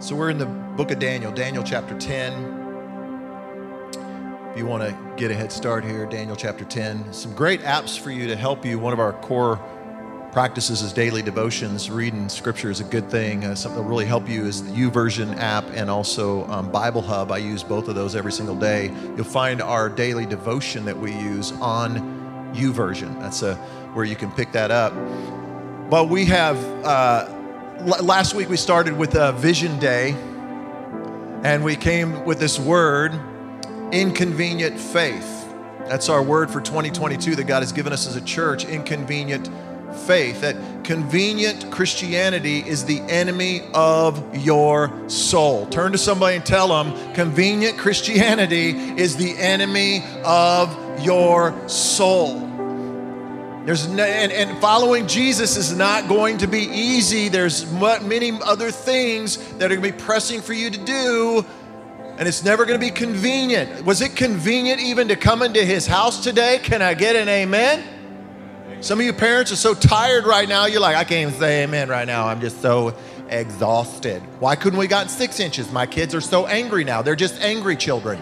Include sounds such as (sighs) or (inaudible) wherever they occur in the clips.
So we're in the book of Daniel, Daniel chapter 10. If you want to get a head start here, Daniel chapter 10. Some great apps for you to help you. One of our core practices is daily devotions. Reading scripture is a good thing. Uh, something that will really help you is the YouVersion app and also um, Bible Hub. I use both of those every single day. You'll find our daily devotion that we use on YouVersion. That's a, where you can pick that up. But we have. Uh, last week we started with a vision day and we came with this word inconvenient faith. That's our word for 2022 that god has given us as a church inconvenient faith. That convenient christianity is the enemy of your soul. Turn to somebody and tell them convenient christianity is the enemy of your soul there's no, and, and following Jesus is not going to be easy. There's many other things that are going to be pressing for you to do, and it's never going to be convenient. Was it convenient even to come into his house today? Can I get an amen? Some of you parents are so tired right now, you're like, I can't even say amen right now. I'm just so exhausted. Why couldn't we gotten six inches? My kids are so angry now. They're just angry children.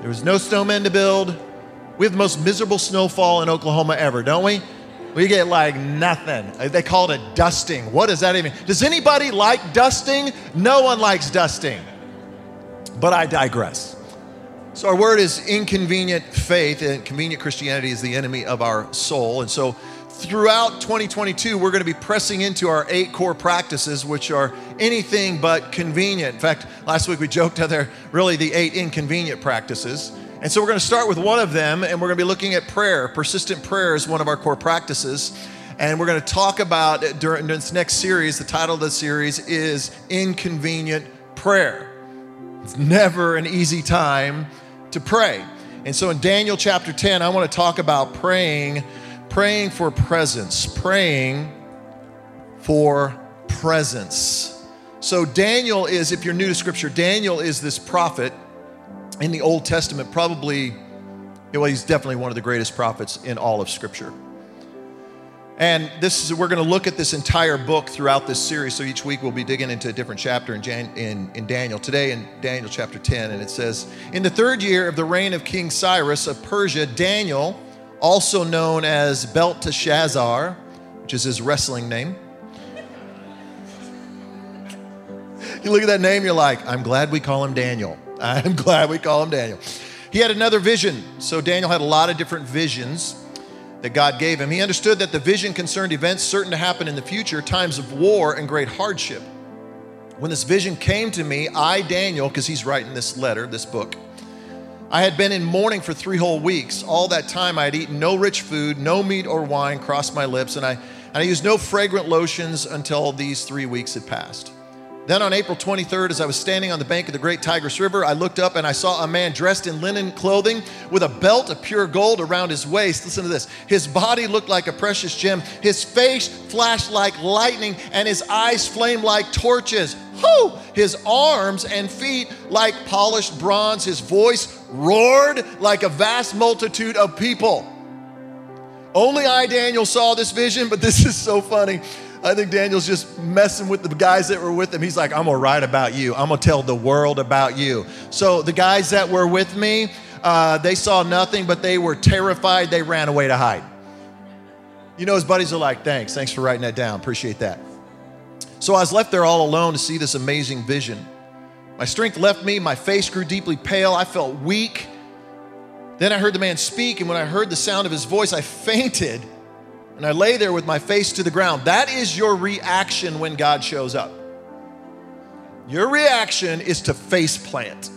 There was no snowmen to build. We have the most miserable snowfall in Oklahoma ever, don't we? We get like nothing. Uh, they call it a dusting. What does that even? Does anybody like dusting? No one likes dusting. But I digress. So our word is inconvenient faith, and convenient Christianity is the enemy of our soul. And so throughout 2022, we're going to be pressing into our eight core practices, which are anything but convenient. In fact, last week we joked how they're really the eight inconvenient practices. And so we're going to start with one of them, and we're going to be looking at prayer. Persistent prayer is one of our core practices. And we're going to talk about during this next series, the title of the series is Inconvenient Prayer. It's never an easy time to pray. And so in Daniel chapter 10, I want to talk about praying, praying for presence, praying for presence. So Daniel is, if you're new to scripture, Daniel is this prophet in the Old Testament, probably, well, he's definitely one of the greatest prophets in all of Scripture. And this is, we're going to look at this entire book throughout this series. So each week we'll be digging into a different chapter in, Jan, in, in Daniel. Today in Daniel chapter 10, and it says, In the third year of the reign of King Cyrus of Persia, Daniel, also known as Belteshazzar, which is his wrestling name. (laughs) you look at that name, you're like, I'm glad we call him Daniel. (laughs) I'm glad we call him Daniel. He had another vision. So Daniel had a lot of different visions that God gave him. He understood that the vision concerned events certain to happen in the future, times of war and great hardship. When this vision came to me, I, Daniel, because he's writing this letter, this book, I had been in mourning for three whole weeks. All that time I had eaten no rich food, no meat or wine crossed my lips, and I, and I used no fragrant lotions until these three weeks had passed. Then on April 23rd, as I was standing on the bank of the great Tigris River, I looked up and I saw a man dressed in linen clothing with a belt of pure gold around his waist. Listen to this. His body looked like a precious gem. His face flashed like lightning and his eyes flamed like torches. Whoo! His arms and feet like polished bronze. His voice roared like a vast multitude of people. Only I, Daniel, saw this vision, but this is so funny. I think Daniel's just messing with the guys that were with him. He's like, I'm gonna write about you. I'm gonna tell the world about you. So the guys that were with me, uh, they saw nothing, but they were terrified. They ran away to hide. You know, his buddies are like, thanks, thanks for writing that down. Appreciate that. So I was left there all alone to see this amazing vision. My strength left me, my face grew deeply pale, I felt weak. Then I heard the man speak, and when I heard the sound of his voice, I (laughs) fainted and I lay there with my face to the ground. That is your reaction when God shows up. Your reaction is to face plant.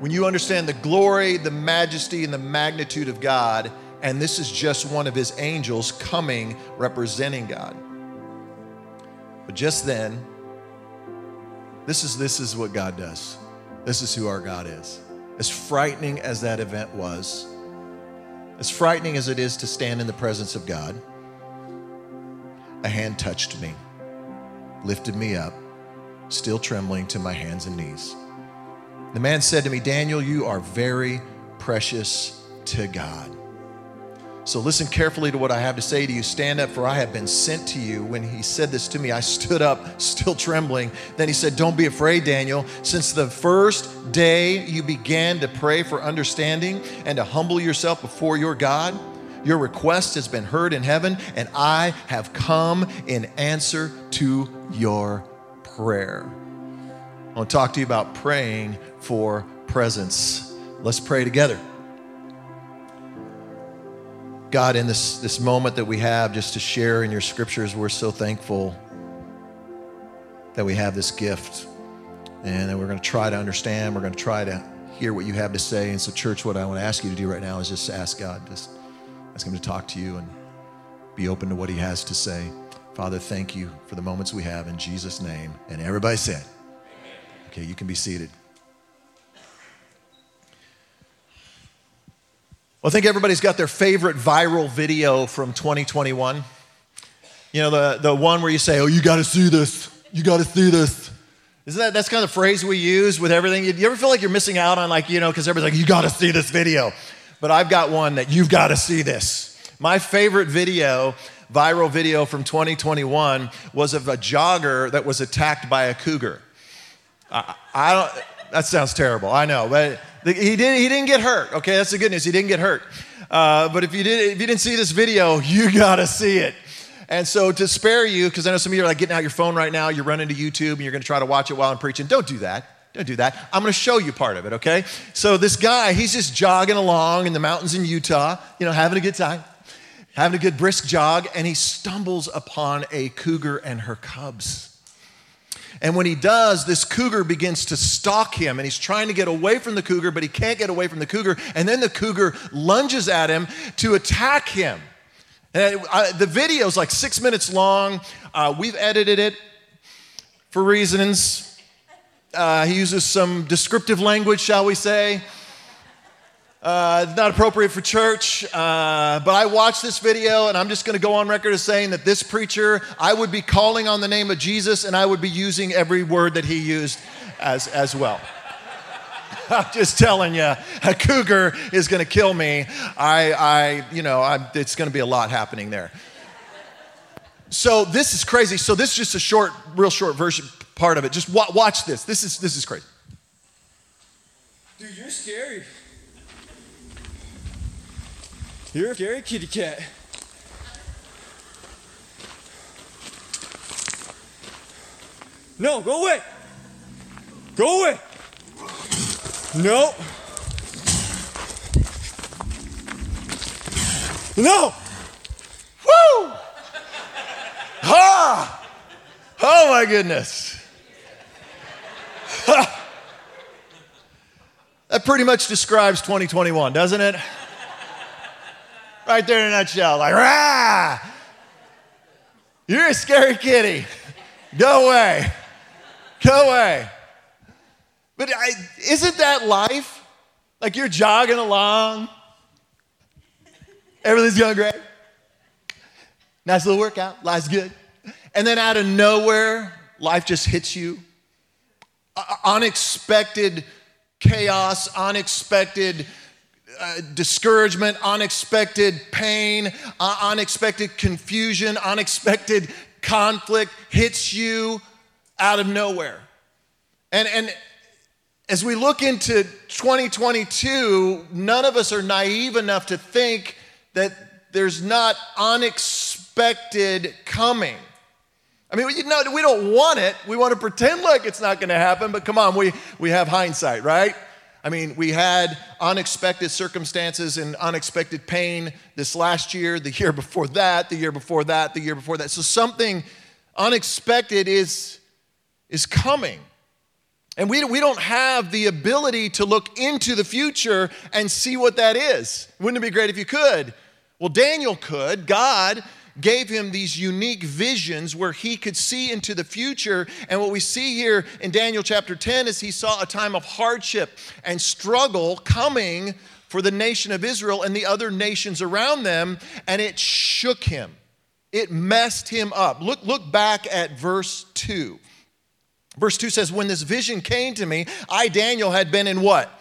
When you understand the glory, the majesty, and the magnitude of God, and this is just one of his angels coming representing God. But just then, this is, this is what God does. This is who our God is. As frightening as that event was, as frightening as it is to stand in the presence of God, a hand touched me, lifted me up, still trembling to my hands and knees. The man said to me, Daniel, you are very precious to God. So listen carefully to what I have to say to you. Stand up, for I have been sent to you. When he said this to me, I stood up, still trembling. Then he said, Don't be afraid, Daniel. Since the first day you began to pray for understanding and to humble yourself before your God, your request has been heard in heaven, and I have come in answer to your prayer. I want to talk to you about praying for presence. Let's pray together. God, in this, this moment that we have just to share in your scriptures, we're so thankful that we have this gift and that we're going to try to understand. We're going to try to hear what you have to say. And so, church, what I want to ask you to do right now is just ask God, just ask Him to talk to you and be open to what He has to say. Father, thank you for the moments we have in Jesus' name. And everybody said, Okay, you can be seated. Well, I think everybody's got their favorite viral video from 2021. You know, the, the one where you say, Oh, you got to see this. You got to see this. Isn't that that's kind of the phrase we use with everything? You ever feel like you're missing out on, like, you know, because everybody's like, You got to see this video. But I've got one that you've got to see this. My favorite video, viral video from 2021, was of a jogger that was attacked by a cougar. I, I don't, that sounds terrible. I know, but he didn't, he didn't get hurt. Okay, that's the good news. He didn't get hurt. Uh, but if you, did, if you didn't see this video, (laughs) you got to see it. And so to spare you, because I know some of you are like getting out your phone right now, you're running to YouTube and you're to try to watch it while I'm preaching. Don't do that. Don't do that. I'm going to show you part of it, okay? So this guy, he's just jogging along in the mountains in Utah, you know, having a good time, having a good brisk jog, and he stumbles upon a cougar and her cubs. And when he does, this cougar begins to stalk him, and he's trying to get away from the cougar, but he can't get away from the cougar. And then the cougar lunges at him to attack him. And uh, the video is like six minutes long. Uh, we've edited it for reasons. Uh, he uses some descriptive language, shall we say. Uh, it's not appropriate for church, uh, but I watched this video and I'm just going to go on record as saying that this preacher, I would be calling on the name of Jesus and I would be using every word that he used as, as well. (laughs) I'm just telling you, a cougar is going to kill me. I, I you know, I'm, it's going to be a lot happening there. So this is crazy. So this is just a short, real short version part of it. Just wa- watch this. This is this is crazy. Dude, you're scary. You're a scary kitty cat. No, go away. Go away. No. No. Woo! Ha! Oh my goodness. (laughs) that pretty much describes 2021, doesn't it? Right there in a nutshell. Like, rah! You're a scary kitty. Go away. Go away. But I, isn't that life? Like you're jogging along, everything's going great. Nice little workout, life's good. And then out of nowhere, life just hits you. Unexpected chaos, unexpected uh, discouragement, unexpected pain, uh, unexpected confusion, unexpected conflict hits you out of nowhere. And, and as we look into 2022, none of us are naive enough to think that there's not unexpected coming. I mean, you know, we don't want it. We want to pretend like it's not going to happen, but come on, we, we have hindsight, right? I mean, we had unexpected circumstances and unexpected pain this last year, the year before that, the year before that, the year before that. So something unexpected is, is coming. And we, we don't have the ability to look into the future and see what that is. Wouldn't it be great if you could? Well, Daniel could. God gave him these unique visions where he could see into the future. And what we see here in Daniel chapter 10 is he saw a time of hardship and struggle coming for the nation of Israel and the other nations around them, and it shook him. It messed him up. Look, look back at verse 2. Verse 2 says, When this vision came to me, I, Daniel, had been in what?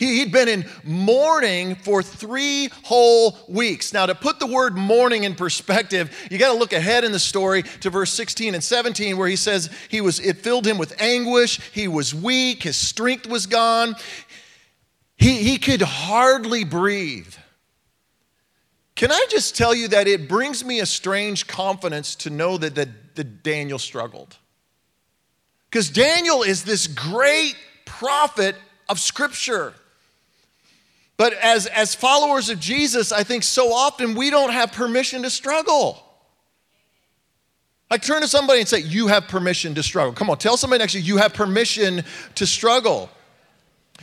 He, had been in mourning for three whole weeks. Now, to put the word mourning in perspective, you got to look ahead in the story to verse 16 and 17, where he says he was, it filled him with anguish. He was weak. His strength was gone. He, he could hardly breathe. Can I just tell you that it brings me a strange confidence to know that, that, that Daniel struggled? Because Daniel is this great prophet of Scripture. But as, as followers of Jesus, I think so often we don't have permission to struggle. Like turn to somebody and say, You have permission to struggle. Come on, tell somebody next to you, you have permission to struggle.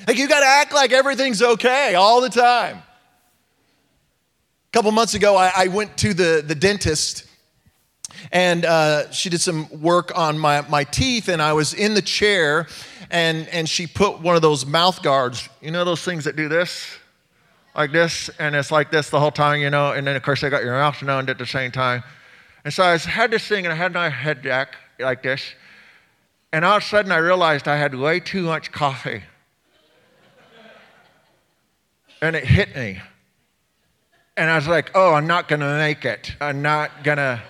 Like you got to act like everything's okay all the time. A couple months ago, I, I went to the, the dentist and uh, she did some work on my, my teeth, and I was in the chair and, and she put one of those mouth guards, you know, those things that do this? Like this, and it's like this the whole time, you know, and then of course they got your mouth numbed at the same time. And so I had this thing, and I had my head jack like this, and all of a sudden I realized I had way too much coffee. and it hit me. And I was like, oh, I'm not gonna make it. I'm not gonna.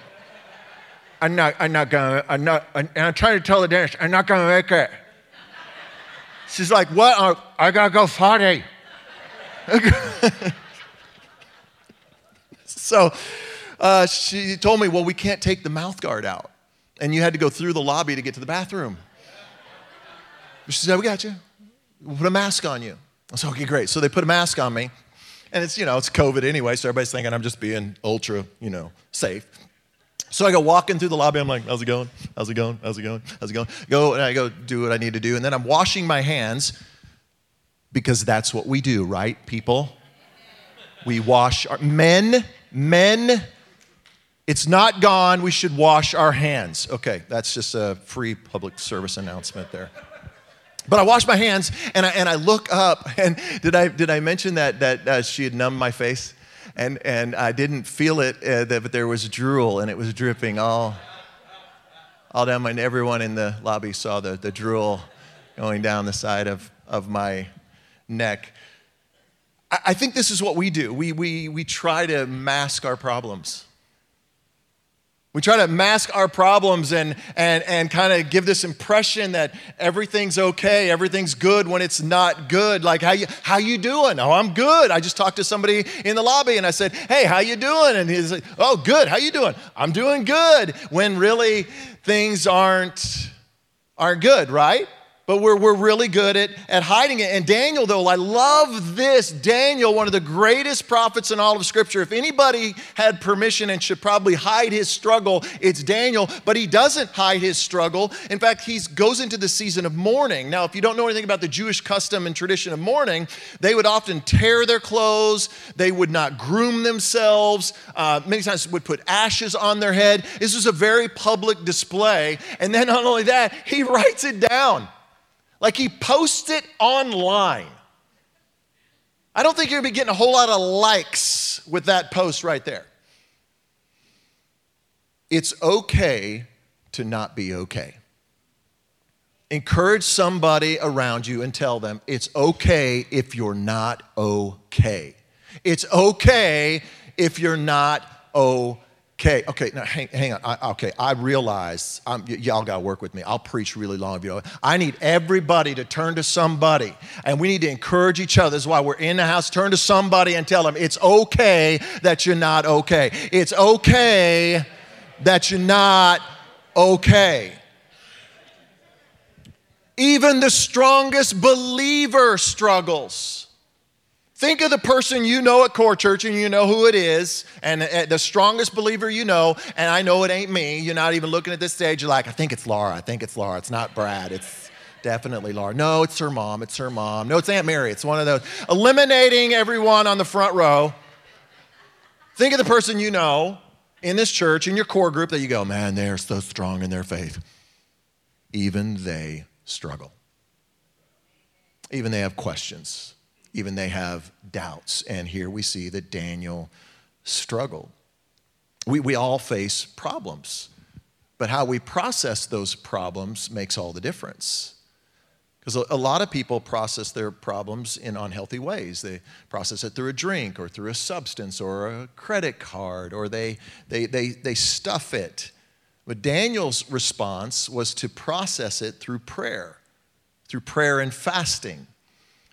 I'm not, I'm not gonna, I'm not, and I'm trying to tell the dentist, I'm not gonna make it. She's like, what? I, I gotta go party. (laughs) so uh, she told me, well, we can't take the mouth guard out. And you had to go through the lobby to get to the bathroom. She said, we got you. We'll put a mask on you. I said, okay, great. So they put a mask on me. And it's, you know, it's COVID anyway, so everybody's thinking I'm just being ultra, you know, safe. So I go walking through the lobby. I'm like, how's it going? How's it going? How's it going? How's it going? Go and I go do what I need to do. And then I'm washing my hands because that's what we do, right, people? We wash our men, men, it's not gone. We should wash our hands. Okay, that's just a free public service announcement there. But I wash my hands and I, and I look up, (laughs) and did I, did I mention that, that uh, she had numbed my face? And, and I didn't feel it, uh, but there was drool and it was dripping all, all down my, everyone in the lobby saw the, the drool going down the side of, of my neck. I think this is what we do. We, we, we try to mask our problems. We try to mask our problems and, and, and kind of give this impression that everything's okay, everything's good when it's not good. Like, how you, how you doing? Oh, I'm good. I just talked to somebody in the lobby and I said, hey, how you doing? And he's like, oh, good. How you doing? I'm doing good. When really things aren't, aren't good, right? But we're, we're really good at, at hiding it. And Daniel, though, I love this. Daniel, one of the greatest prophets in all of Scripture. If anybody had permission and should probably hide his struggle, it's Daniel, but he doesn't hide his struggle. In fact, he goes into the season of mourning. Now, if you don't know anything about the Jewish custom and tradition of mourning, they would often tear their clothes, they would not groom themselves, uh, many times would put ashes on their head. This was a very public display. And then, not only that, he (laughs) writes it down. Like he posts it online. I don't think you're gonna be getting a whole lot of likes with that post right there. It's okay to not be okay. Encourage somebody around you and tell them it's okay if you're not okay. It's okay if you're not okay. Okay, okay, now hang, hang on. I, okay, I realize I'm, y- y'all got to work with me. I'll preach really long if you know. I need everybody to turn to somebody, and we need to encourage each other. This is why we're in the house. Turn to somebody and tell them it's okay that you're not okay. It's okay that you're not okay. Even the strongest believer struggles. Think of the person you know at Core Church and you know who it is, and uh, the strongest believer you know, and I know it ain't me. You're not even looking at this stage. You're like, I think it's Laura. I think it's Laura. It's not Brad. It's definitely Laura. No, it's her mom. It's her mom. No, it's Aunt Mary. It's one of those. Eliminating everyone on the front row. Think of the person you know in this church, in your core group, that you go, man, they're so strong in their faith. Even they struggle. Even they have questions even they have doubts. And here we see that Daniel struggled. We, we all face problems, but how we process those problems makes all the difference. Because a, lot of people process their problems in unhealthy ways. They process it through a drink or through a substance or a credit card or they, they, they, they stuff it. But Daniel's response was to process it through prayer, through prayer and fasting.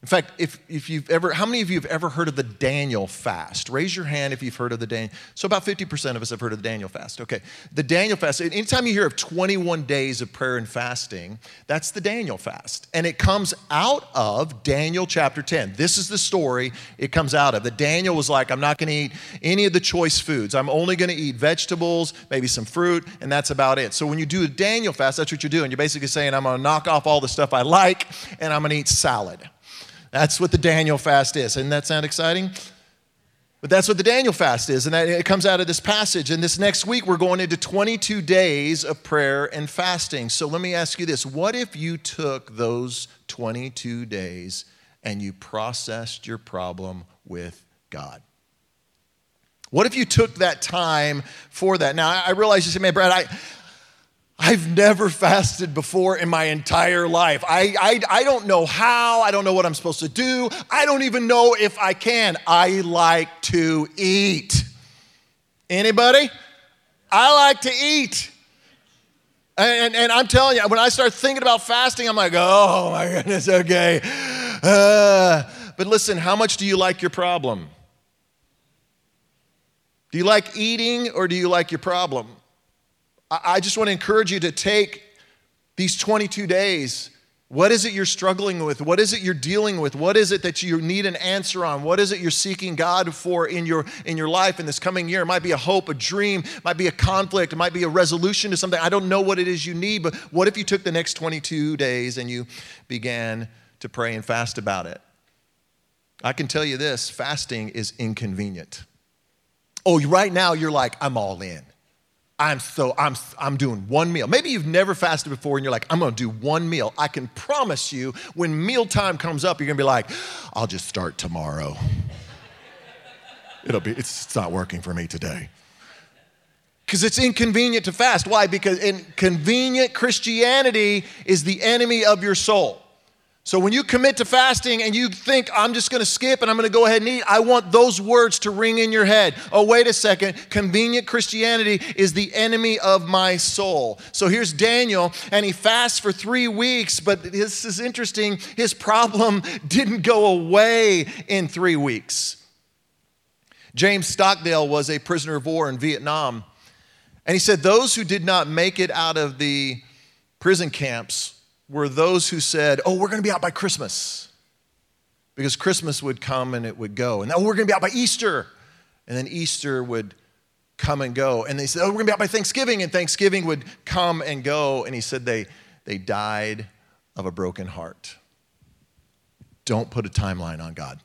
In fact, if, if you've ever, how many of you have ever heard of the Daniel fast? Raise your hand if you've heard of the Daniel. So about 50% of us have heard of the Daniel fast. Okay. The Daniel fast, anytime you hear of 21 days of prayer and fasting, that's the Daniel fast. And it comes out of Daniel chapter 10. This is the story it comes out of. That Daniel was like, I'm not going to eat any of the choice foods. I'm only going to eat vegetables, maybe some fruit, and that's about it. So when you do a Daniel fast, that's what you're doing. You're basically saying, I'm going to knock off all the stuff I like and I'm going to eat salad. That's what the Daniel fast is. Doesn't that sound exciting? But that's what the Daniel fast is, and that, it comes out of this passage. And this next week, we're going into 22 days of prayer and fasting. So let me ask you this What if you took those 22 days and you processed your problem with God? What if you took that time for that? Now, I realize you say, man, Brad, I, I've never fasted before in my entire life. I, I, I don't know how. I don't know what I'm supposed to do. I don't even know if I can. I like to eat. Anybody? I like to eat. And, and I'm telling you, when I start thinking about fasting, I'm like, oh my goodness, okay. Uh, but listen, how much do you like your problem? Do you like eating or do you like your problem? I just want to encourage you to take these 22 days. What is it you're struggling with? What is it you're dealing with? What is it that you need an answer on? What is it you're seeking God for in your in your life in this coming year? It might be a hope, a dream, it might be a conflict, it might be a resolution to something. I don't know what it is you need, but what if you took the next 22 days and you began to pray and fast about it? I can tell you this, fasting is inconvenient. Oh, right now you're like, I'm all in. I'm so I'm I'm doing one meal. Maybe you've never fasted before and you're like, I'm gonna do one meal. I can promise you when mealtime comes up, you're gonna be like, I'll just start tomorrow. It'll be it's, it's not working for me today. Because it's inconvenient to fast. Why? Because inconvenient Christianity is the enemy of your soul. So when you commit to fasting and you think, I'm just gonna skip and I'm gonna go ahead and eat, I want those words to ring in your head. Oh, wait a second. Convenient Christianity is the enemy of my soul. So here's Daniel, and he fasts for three weeks, but this is interesting. His problem (laughs) didn't go away in three weeks. James Stockdale was a prisoner of war in Vietnam, and he said, Those who did not make it out of the prison camps were those who said, Oh, we're going to be out by Christmas. Because Christmas would come and it would go. And oh, we're going to be out by Easter. And then Easter would come and go. And they said, Oh, we're going to be out by Thanksgiving. And Thanksgiving would come and go. And he said they, they died of a broken heart. Don't put a timeline on God.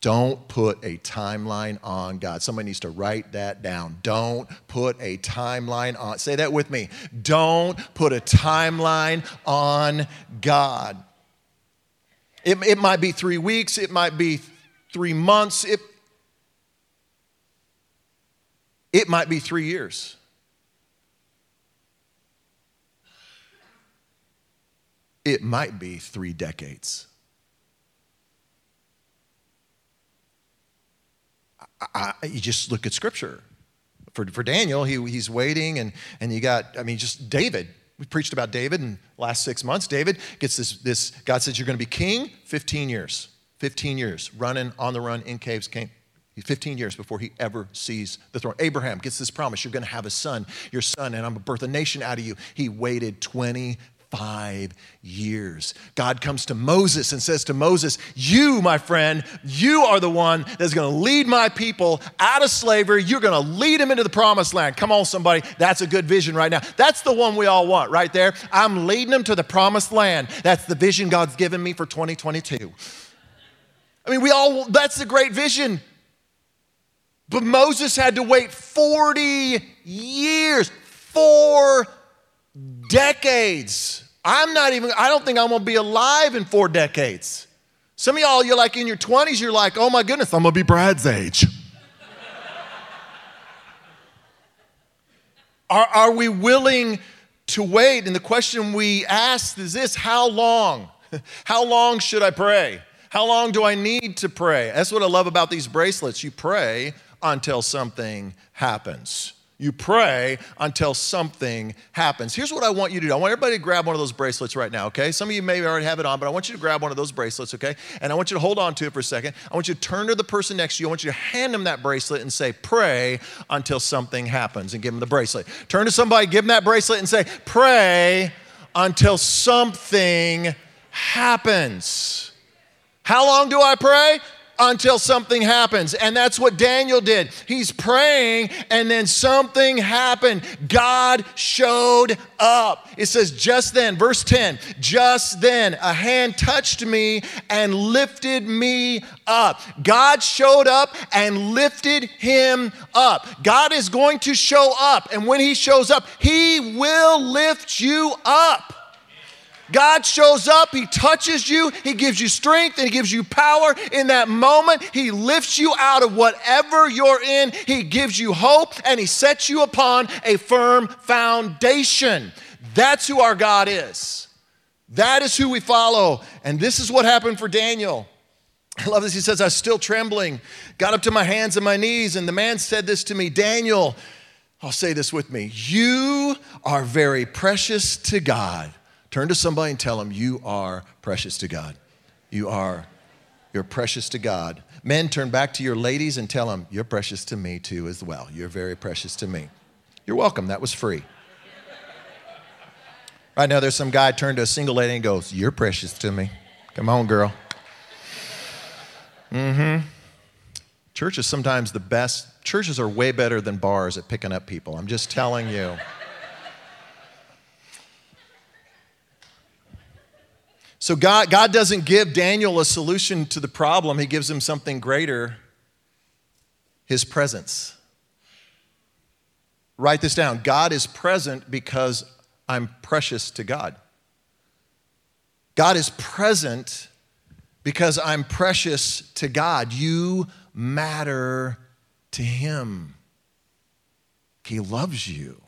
Don't put a timeline on God. Somebody needs to write that down. Don't put a timeline on. Say that with me. Don't put a timeline on God. It, it might be three weeks, it might be three months, it, it might be three years. It might be three decades. I, you just look at scripture. For, for Daniel, he, he's waiting, and, and you got, I mean, just David. We preached about David in last six months. David gets this, this God says, You're going to be king 15 years. 15 years, running on the run in caves, came, 15 years before he ever sees the throne. Abraham gets this promise you're going to have a son, your son, and I'm going to birth a nation out of you. He waited 20 five years. God comes to Moses and says to Moses, You, my friend, you are the one that's going to lead my people out of slavery. You're going to lead them into the promised land. Come on, somebody. That's a good vision right now. That's the one we all want right there. I'm leading them to the promised land. That's the vision God's given me for 2022. I mean, we all, that's the great vision. But Moses had to wait 40 years, four decades. I'm not even, I don't think I'm gonna be alive in four decades. Some of y'all, you're like in your 20s, you're like, oh my goodness, I'm gonna be Brad's age. (laughs) are, are we willing to wait? And the question we ask is this how long? (laughs) How long should I pray? How long do I need to pray? That's what I love about these bracelets. You pray until something happens. You pray until something happens. Here's what I want you to do. I want everybody to grab one of those bracelets right now, okay? Some of you may already have it on, but I want you to grab one of those bracelets, okay? And I want you to hold on to it for a second. I want you to turn to the person next to you. I want you to hand them that bracelet and say, Pray until something happens, and give them the bracelet. Turn to somebody, give them that bracelet, and say, Pray until something happens. How long do I pray? Until something happens. And that's what Daniel did. He's praying, and then something happened. God showed up. It says, just then, verse 10, just then, a hand touched me and lifted me up. God showed up and lifted him up. God is going to show up, and when he shows up, he will lift you up. God shows up, He touches you, He gives you strength, and He gives you power. In that moment, He lifts you out of whatever you're in, He gives you hope, and He sets you upon a firm foundation. That's who our God is. That is who we follow. And this is what happened for Daniel. I love this. He says, I was still trembling, got up to my hands and my knees, and the man said this to me Daniel, I'll say this with me. You are very precious to God Turn to somebody and tell them, You are precious to God. You are. You're precious to God. Men, turn back to your ladies and tell them, You're precious to me too, as well. You're very precious to me. You're welcome. That was free. Right now, there's some guy turned to a single lady and goes, You're precious to me. Come on, girl. Mm hmm. Church is sometimes the best. Churches are way better than bars at picking up people. I'm just telling you. So God, God doesn't give Daniel a solution to the problem, He gives him something greater His presence. Write this down God is present because I'm precious to God. God is present because I'm precious to God. You matter to Him. He loves you,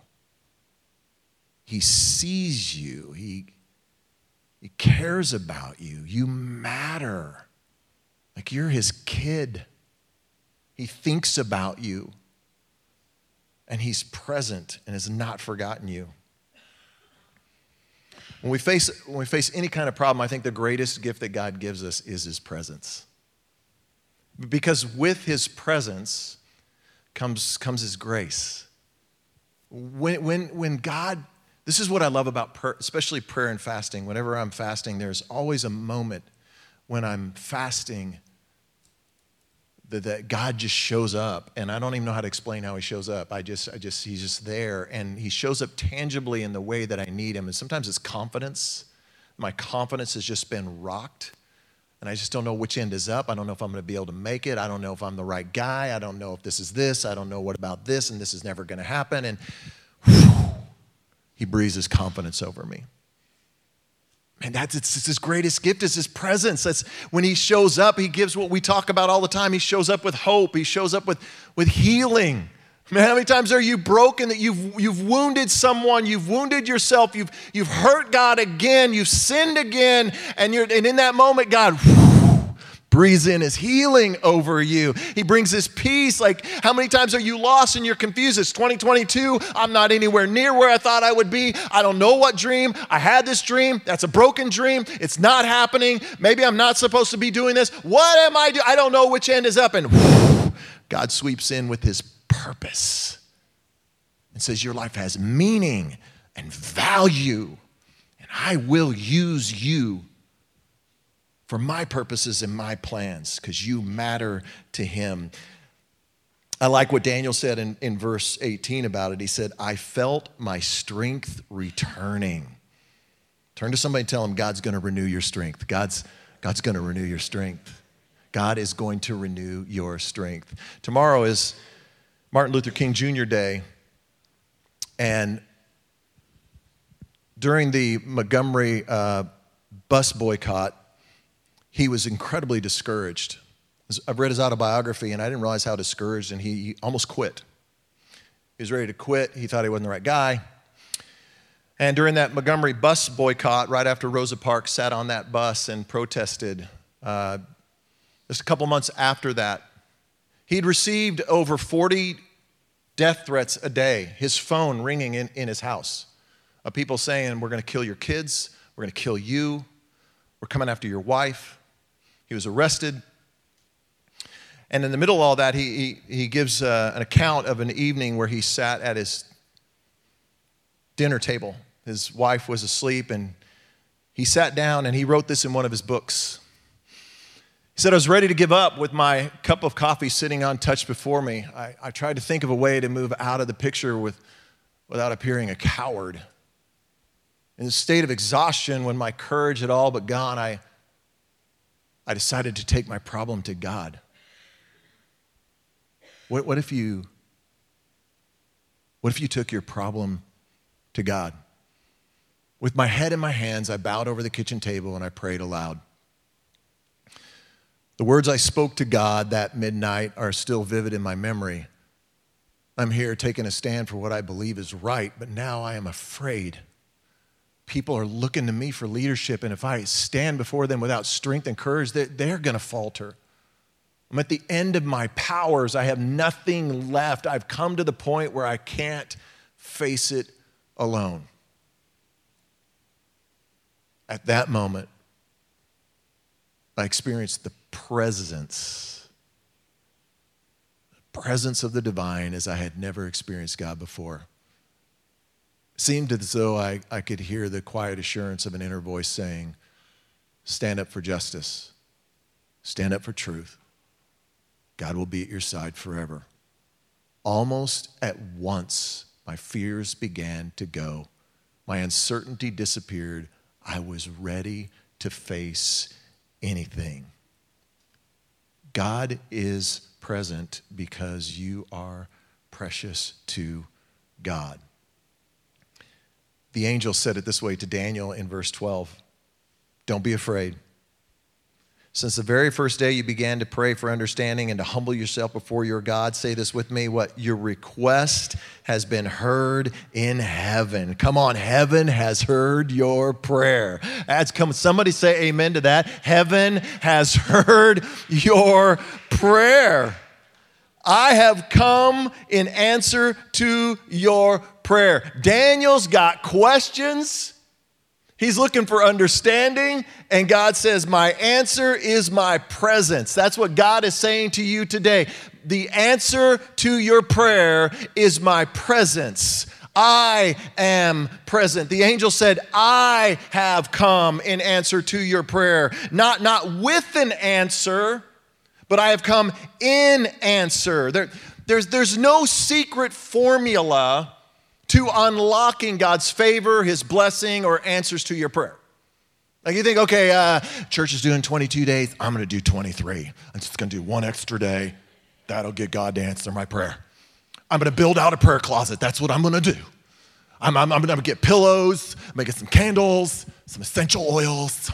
He sees you, He he cares about you. You matter. Like you're his kid. He thinks about you. And he's present and has not forgotten you. When we face, when we face any kind of problem, I think the greatest gift that God gives us is his presence. Because with his presence comes, comes his grace. When, when, when God this is what I love about prayer, especially prayer and fasting. Whenever I'm fasting, there's always a moment when I'm fasting that, that God just shows up, and I don't even know how to explain how He shows up. I just, I just, He's just there, and He shows up tangibly in the way that I need Him. And sometimes it's confidence. My confidence has just been rocked, and I just don't know which end is up. I don't know if I'm going to be able to make it. I don't know if I'm the right guy. I don't know if this is this. I don't know what about this, and this is never going to happen. And whew, he breathes confidence over me. And that's it's, it's his greatest gift is his presence. That's when he shows up, he gives what we talk about all the time. He shows up with hope. He shows up with, with healing. Man, how many times are you broken that you've, you've wounded someone, you've wounded yourself, you've, you've hurt God again, you've sinned again, and, you're, and in that moment, God, breathes in his healing over you. He brings his peace. Like, how many times are you lost and you're confused? It's 2022. I'm not anywhere near where I thought I would be. I don't know what dream. I had this dream. That's a broken dream. It's not happening. Maybe I'm not supposed to be doing this. What am I doing? I don't know which end is up. And God sweeps in with his purpose and says, Your life has meaning and value, and I will use you for my purposes and my plans because you matter to him. I like what Daniel said in, in verse 18 about it. He said, I felt my strength returning. Turn to somebody and tell them God's going to renew your strength. God's, God's going to renew your strength. God is going to renew your strength. Tomorrow is Martin Luther King Jr. Day. And during the Montgomery uh, bus boycott, he was incredibly discouraged. I've read his autobiography and I didn't realize how discouraged, and he almost quit. He was ready to quit. He thought he wasn't the right guy. And during that Montgomery bus boycott, right after Rosa Parks sat on that bus and protested, uh, just a couple months after that, he'd received over 40 death threats a day, his phone ringing in, in his house, of people saying, We're going to kill your kids, we're going to kill you, we're coming after your wife. He was arrested. And in the middle of all that, he, he, he gives uh, an account of an evening where he sat at his dinner table. His wife was asleep, and he sat down and he wrote this in one of his books. He said, I was ready to give up with my cup of coffee sitting untouched before me. I, I tried to think of a way to move out of the picture with, without appearing a coward. In a state of exhaustion, when my courage had all but gone, I, I decided to take my problem to God. What, what, if you, what if you took your problem to God? With my head in my hands, I bowed over the kitchen table and I prayed aloud. The words I spoke to God that midnight are still vivid in my memory. I'm here taking a stand for what I believe is right, but now I am afraid. People are looking to me for leadership, and if I stand before them without strength and courage, they're going to falter. I'm at the end of my powers. I have nothing left. I've come to the point where I can't face it alone. At that moment, I experienced the presence, the presence of the divine as I had never experienced God before. Seemed as though I, I could hear the quiet assurance of an inner voice saying, Stand up for justice, stand up for truth. God will be at your side forever. Almost at once, my fears began to go. My uncertainty disappeared. I was ready to face anything. God is present because you are precious to God. The angel said it this way to Daniel in verse 12 Don't be afraid. Since the very first day you began to pray for understanding and to humble yourself before your God, say this with me what your request has been heard in heaven. Come on, heaven has heard your prayer. That's come somebody say amen to that. Heaven has (laughs) heard your prayer. I have come in answer to your prayer. Daniel's got questions He's looking for understanding, and God says, My answer is my presence. That's what God is saying to you today. The answer to your prayer is my presence. I am present. The angel said, I have come in answer to your prayer. Not, not with an answer, but I have come in answer. There, there's, there's no secret formula to unlocking God's favor, His blessing, or answers to your prayer. Like you think, okay, uh, church is doing 22 days, I'm gonna do 23. I'm just gonna do one extra day. That'll get God to answer my prayer. I'm gonna build out a prayer closet. That's what I'm gonna do. I'm, I'm, I'm gonna get pillows, I'm gonna get some candles, some essential oils,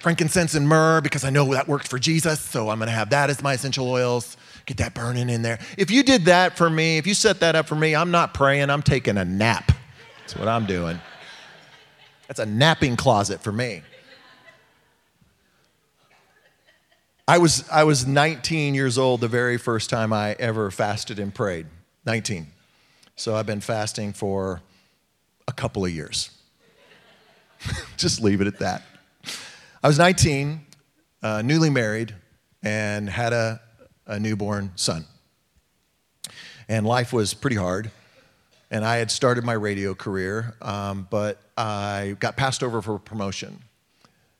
frankincense and myrrh, because I know that worked for Jesus, so I'm gonna have that as my essential oils. Get that burning in there. If you did that for me, if you set that up for me, I'm not praying, I'm taking a nap. That's what I'm doing. That's a napping closet for me. I was, I was 19 years old the very first time I ever fasted and prayed. 19. So I've been fasting for a couple of years. (laughs) Just leave it at that. I was 19, uh, newly married, and had a, a newborn son. And life was pretty hard. And I had started my radio career, um, but I got passed over for promotion.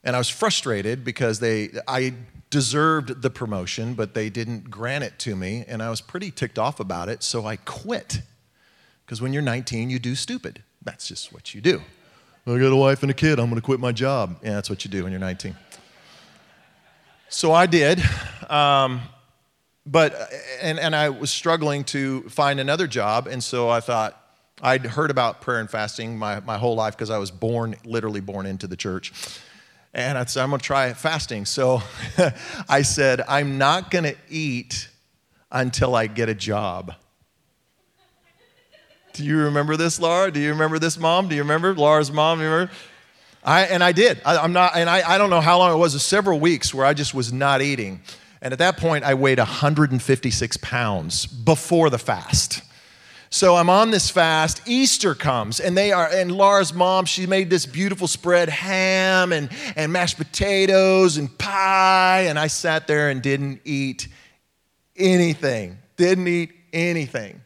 And I was frustrated because they, I deserved the promotion, but they didn't grant it to me. And I was pretty ticked off about it, so I quit. Because when you're 19, you do stupid. That's just what you do. I got a wife and a kid, I'm gonna quit my job. Yeah, that's what you do when you're 19. So I did. Um, but and, and i was struggling to find another job and so i thought i'd heard about prayer and fasting my, my whole life because i was born literally born into the church and i said i'm going to try fasting so (laughs) i said i'm not going to eat until i get a job Do you remember this, Laura? Do you remember this, mom? Do you remember Laura's mom? Remember? I, and I did. I, am not, and I, I don't know how long it was. It was several weeks where I just was not eating. And at that point, I weighed 156 pounds before the fast. So I'm on this fast. Easter comes, and they are, and Laura's mom, she made this beautiful spread ham and, and mashed potatoes and pie. And I sat there and didn't eat anything. Didn't eat anything.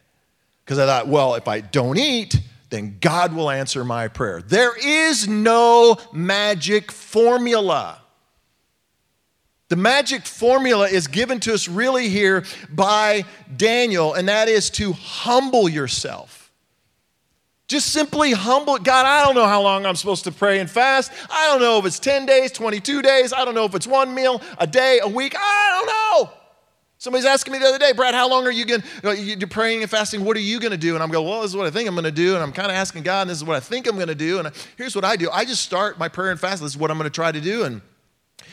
Because I thought, well, if I don't eat, then God will answer my prayer. There is no magic formula. The magic formula is given to us really here by Daniel, and that is to humble yourself. Just simply humble. God, I don't know how long I'm supposed to pray and fast. I don't know if it's 10 days, 22 days. I don't know if it's one meal, a day, a week. I don't know. Somebody's asking me the other day, Brad, how long are you going to, you're praying and fasting, what are you going to do? And I'm going, well, this is what I think I'm going to do. And I'm kind of asking God, and this is what I think I'm going to do. And here's what I do I just start my prayer and fast. This is what I'm going to try to do. And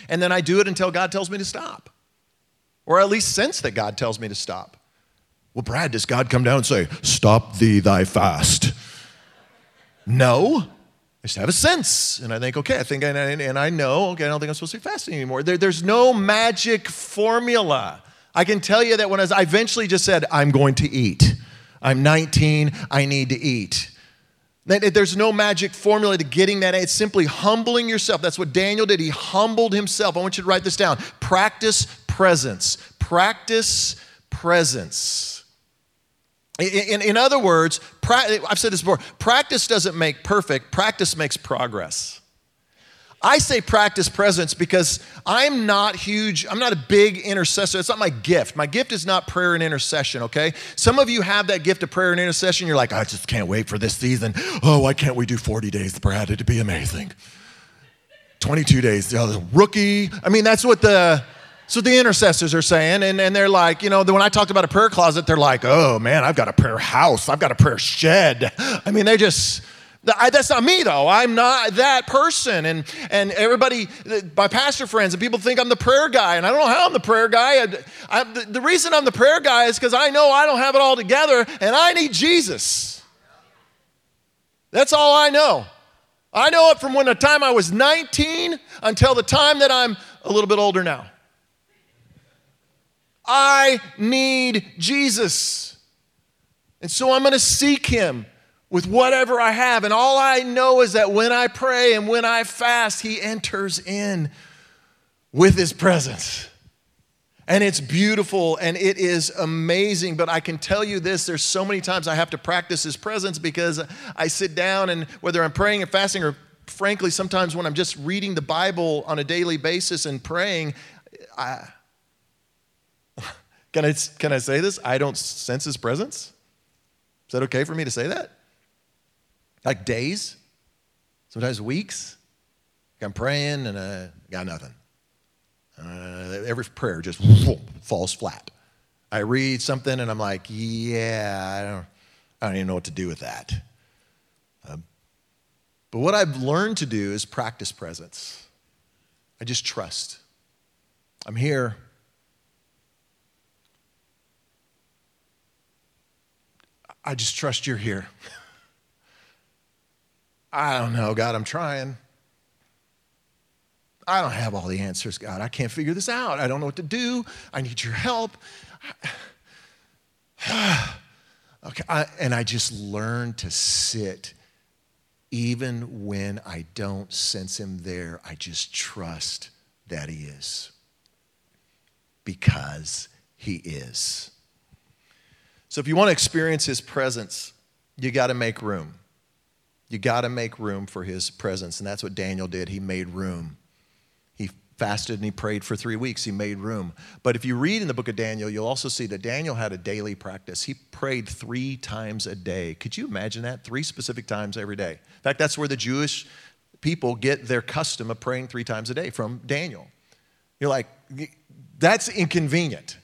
and then I do it until God tells me to stop, or at least sense that God tells me to stop. Well, Brad, does God come down and say, Stop thee thy fast? No. I just have a sense. And I think, okay, I think, I, and I know, okay, I don't think I'm supposed to be fasting anymore. There, there's no magic formula. I can tell you that when I, was, I eventually just said, I'm going to eat. I'm 19, I need to eat. There's no magic formula to getting that. It's simply humbling yourself. That's what Daniel did. He humbled himself. I want you to write this down. Practice presence. Practice presence. In, in, in other words, pra- I've said this before practice doesn't make perfect, practice makes progress. I say practice presence because I'm not huge, I'm not a big intercessor. It's not my gift. My gift is not prayer and intercession, okay? Some of you have that gift of prayer and intercession. You're like, I just can't wait for this season. Oh, why can't we do 40 days, Brad? It'd be amazing. 22 days, the rookie. I mean, that's what the. So the intercessors are saying, and, and they're like, you know, when I talked about a prayer closet, they're like, oh man, I've got a prayer house, I've got a prayer shed. I mean, they just, that's not me though. I'm not that person. And, and everybody, my pastor friends, and people think I'm the prayer guy. And I don't know how I'm the prayer guy. I, I, the, the reason I'm the prayer guy is because I know I don't have it all together and I need Jesus. That's all I know. I know it from when the time I was 19 until the time that I'm a little bit older now. I need Jesus. And so I'm going to seek him with whatever I have. And all I know is that when I pray and when I fast, He enters in with His presence. And it's beautiful and it is amazing. But I can tell you this there's so many times I have to practice His presence because I sit down and whether I'm praying and fasting or frankly, sometimes when I'm just reading the Bible on a daily basis and praying, I, (laughs) can, I, can I say this? I don't sense His presence. Is that okay for me to say that? Like days, sometimes weeks. I'm praying and I got nothing. Uh, every prayer just falls flat. I read something and I'm like, yeah, I don't, I don't even know what to do with that. Um, but what I've learned to do is practice presence. I just trust. I'm here. I just trust you're here. (laughs) I don't know, God, I'm trying. I don't have all the answers, God. I can't figure this out. I don't know what to do. I need your help. (sighs) okay, I, and I just learned to sit even when I don't sense him there. I just trust that he is because he is. So if you want to experience his presence, you got to make room. You got to make room for his presence. And that's what Daniel did. He made room. He fasted and he prayed for three weeks. He made room. But if you read in the book of Daniel, you'll also see that Daniel had a daily practice. He prayed three times a day. Could you imagine that? Three specific times every day. In fact, that's where the Jewish people get their custom of praying three times a day from Daniel. You're like, that's inconvenient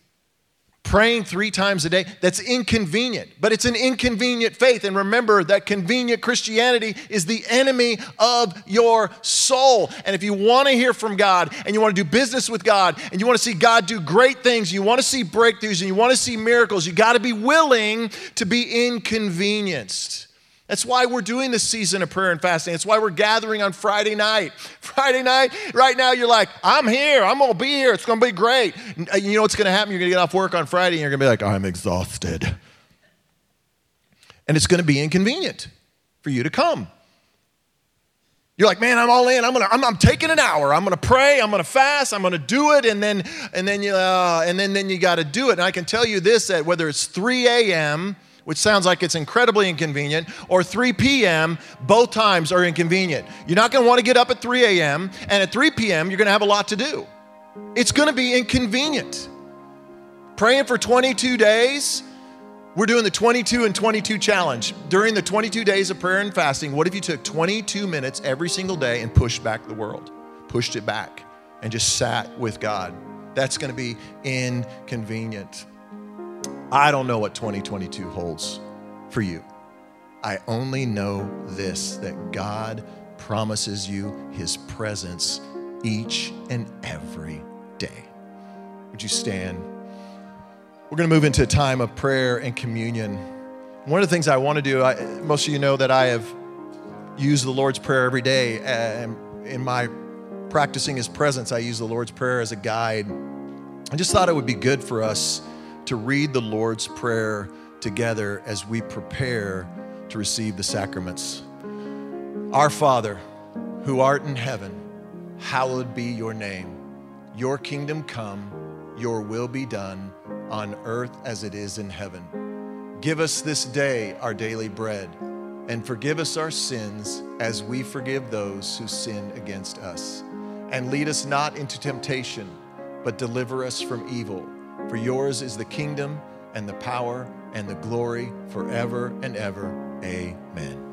praying three times a day, that's inconvenient, but it's an inconvenient faith. And remember that convenient Christianity is the enemy of your soul. And if you want to hear from God and you want to do business with God and you want to see God do great things, you want to see breakthroughs and you want to see miracles, you got to be willing to be inconvenienced. That's why we're doing this season of prayer and fasting. That's why we're gathering on Friday night. (laughs) Friday night, right now, you're like, I'm here. I'm going to be here. It's going to be great. Uh, you know what's going to happen? You're going to get off work on Friday and you're going to be like, I'm exhausted. And it's going to be inconvenient for you to come. You're like, man, I'm all in. I'm gonna, I'm, I'm taking an hour. I'm gonna pray. I'm gonna fast. I'm gonna do it, and then, and then you, uh, and then, then you got to do it. And I can tell you this: that whether it's 3 a.m which sounds like it's incredibly inconvenient, or 3 p.m., both times are inconvenient. You're not gonna wanna get up at 3 a.m., and at 3 p.m., you're gonna have a lot to do. It's gonna be inconvenient. Praying for 22 days, we're doing the 22 and 22 challenge. During the 22 days of prayer and fasting, what if you took 22 minutes every single day and pushed back the world? Pushed it back and just sat with God. That's gonna be inconvenient. I don't know what 2022 holds for you. I only know this that God promises you his presence each and every day. Would you stand? We're going to move into a time of prayer and communion. One of the things I want to do, I, most of you know that I have used the Lord's Prayer every day. And in my practicing his presence, I use the Lord's Prayer as a guide. I just thought it would be good for us to read the Lord's Prayer together as we prepare to receive the sacraments. Our Father, who art in heaven, hallowed be your name. Your kingdom come, your will be done on earth as it is in heaven. Give us this day our daily bread, and forgive us our sins as we forgive those who sin against us. And lead us not into temptation, but deliver us from evil. For yours is the kingdom and the power and the glory forever and ever. Amen.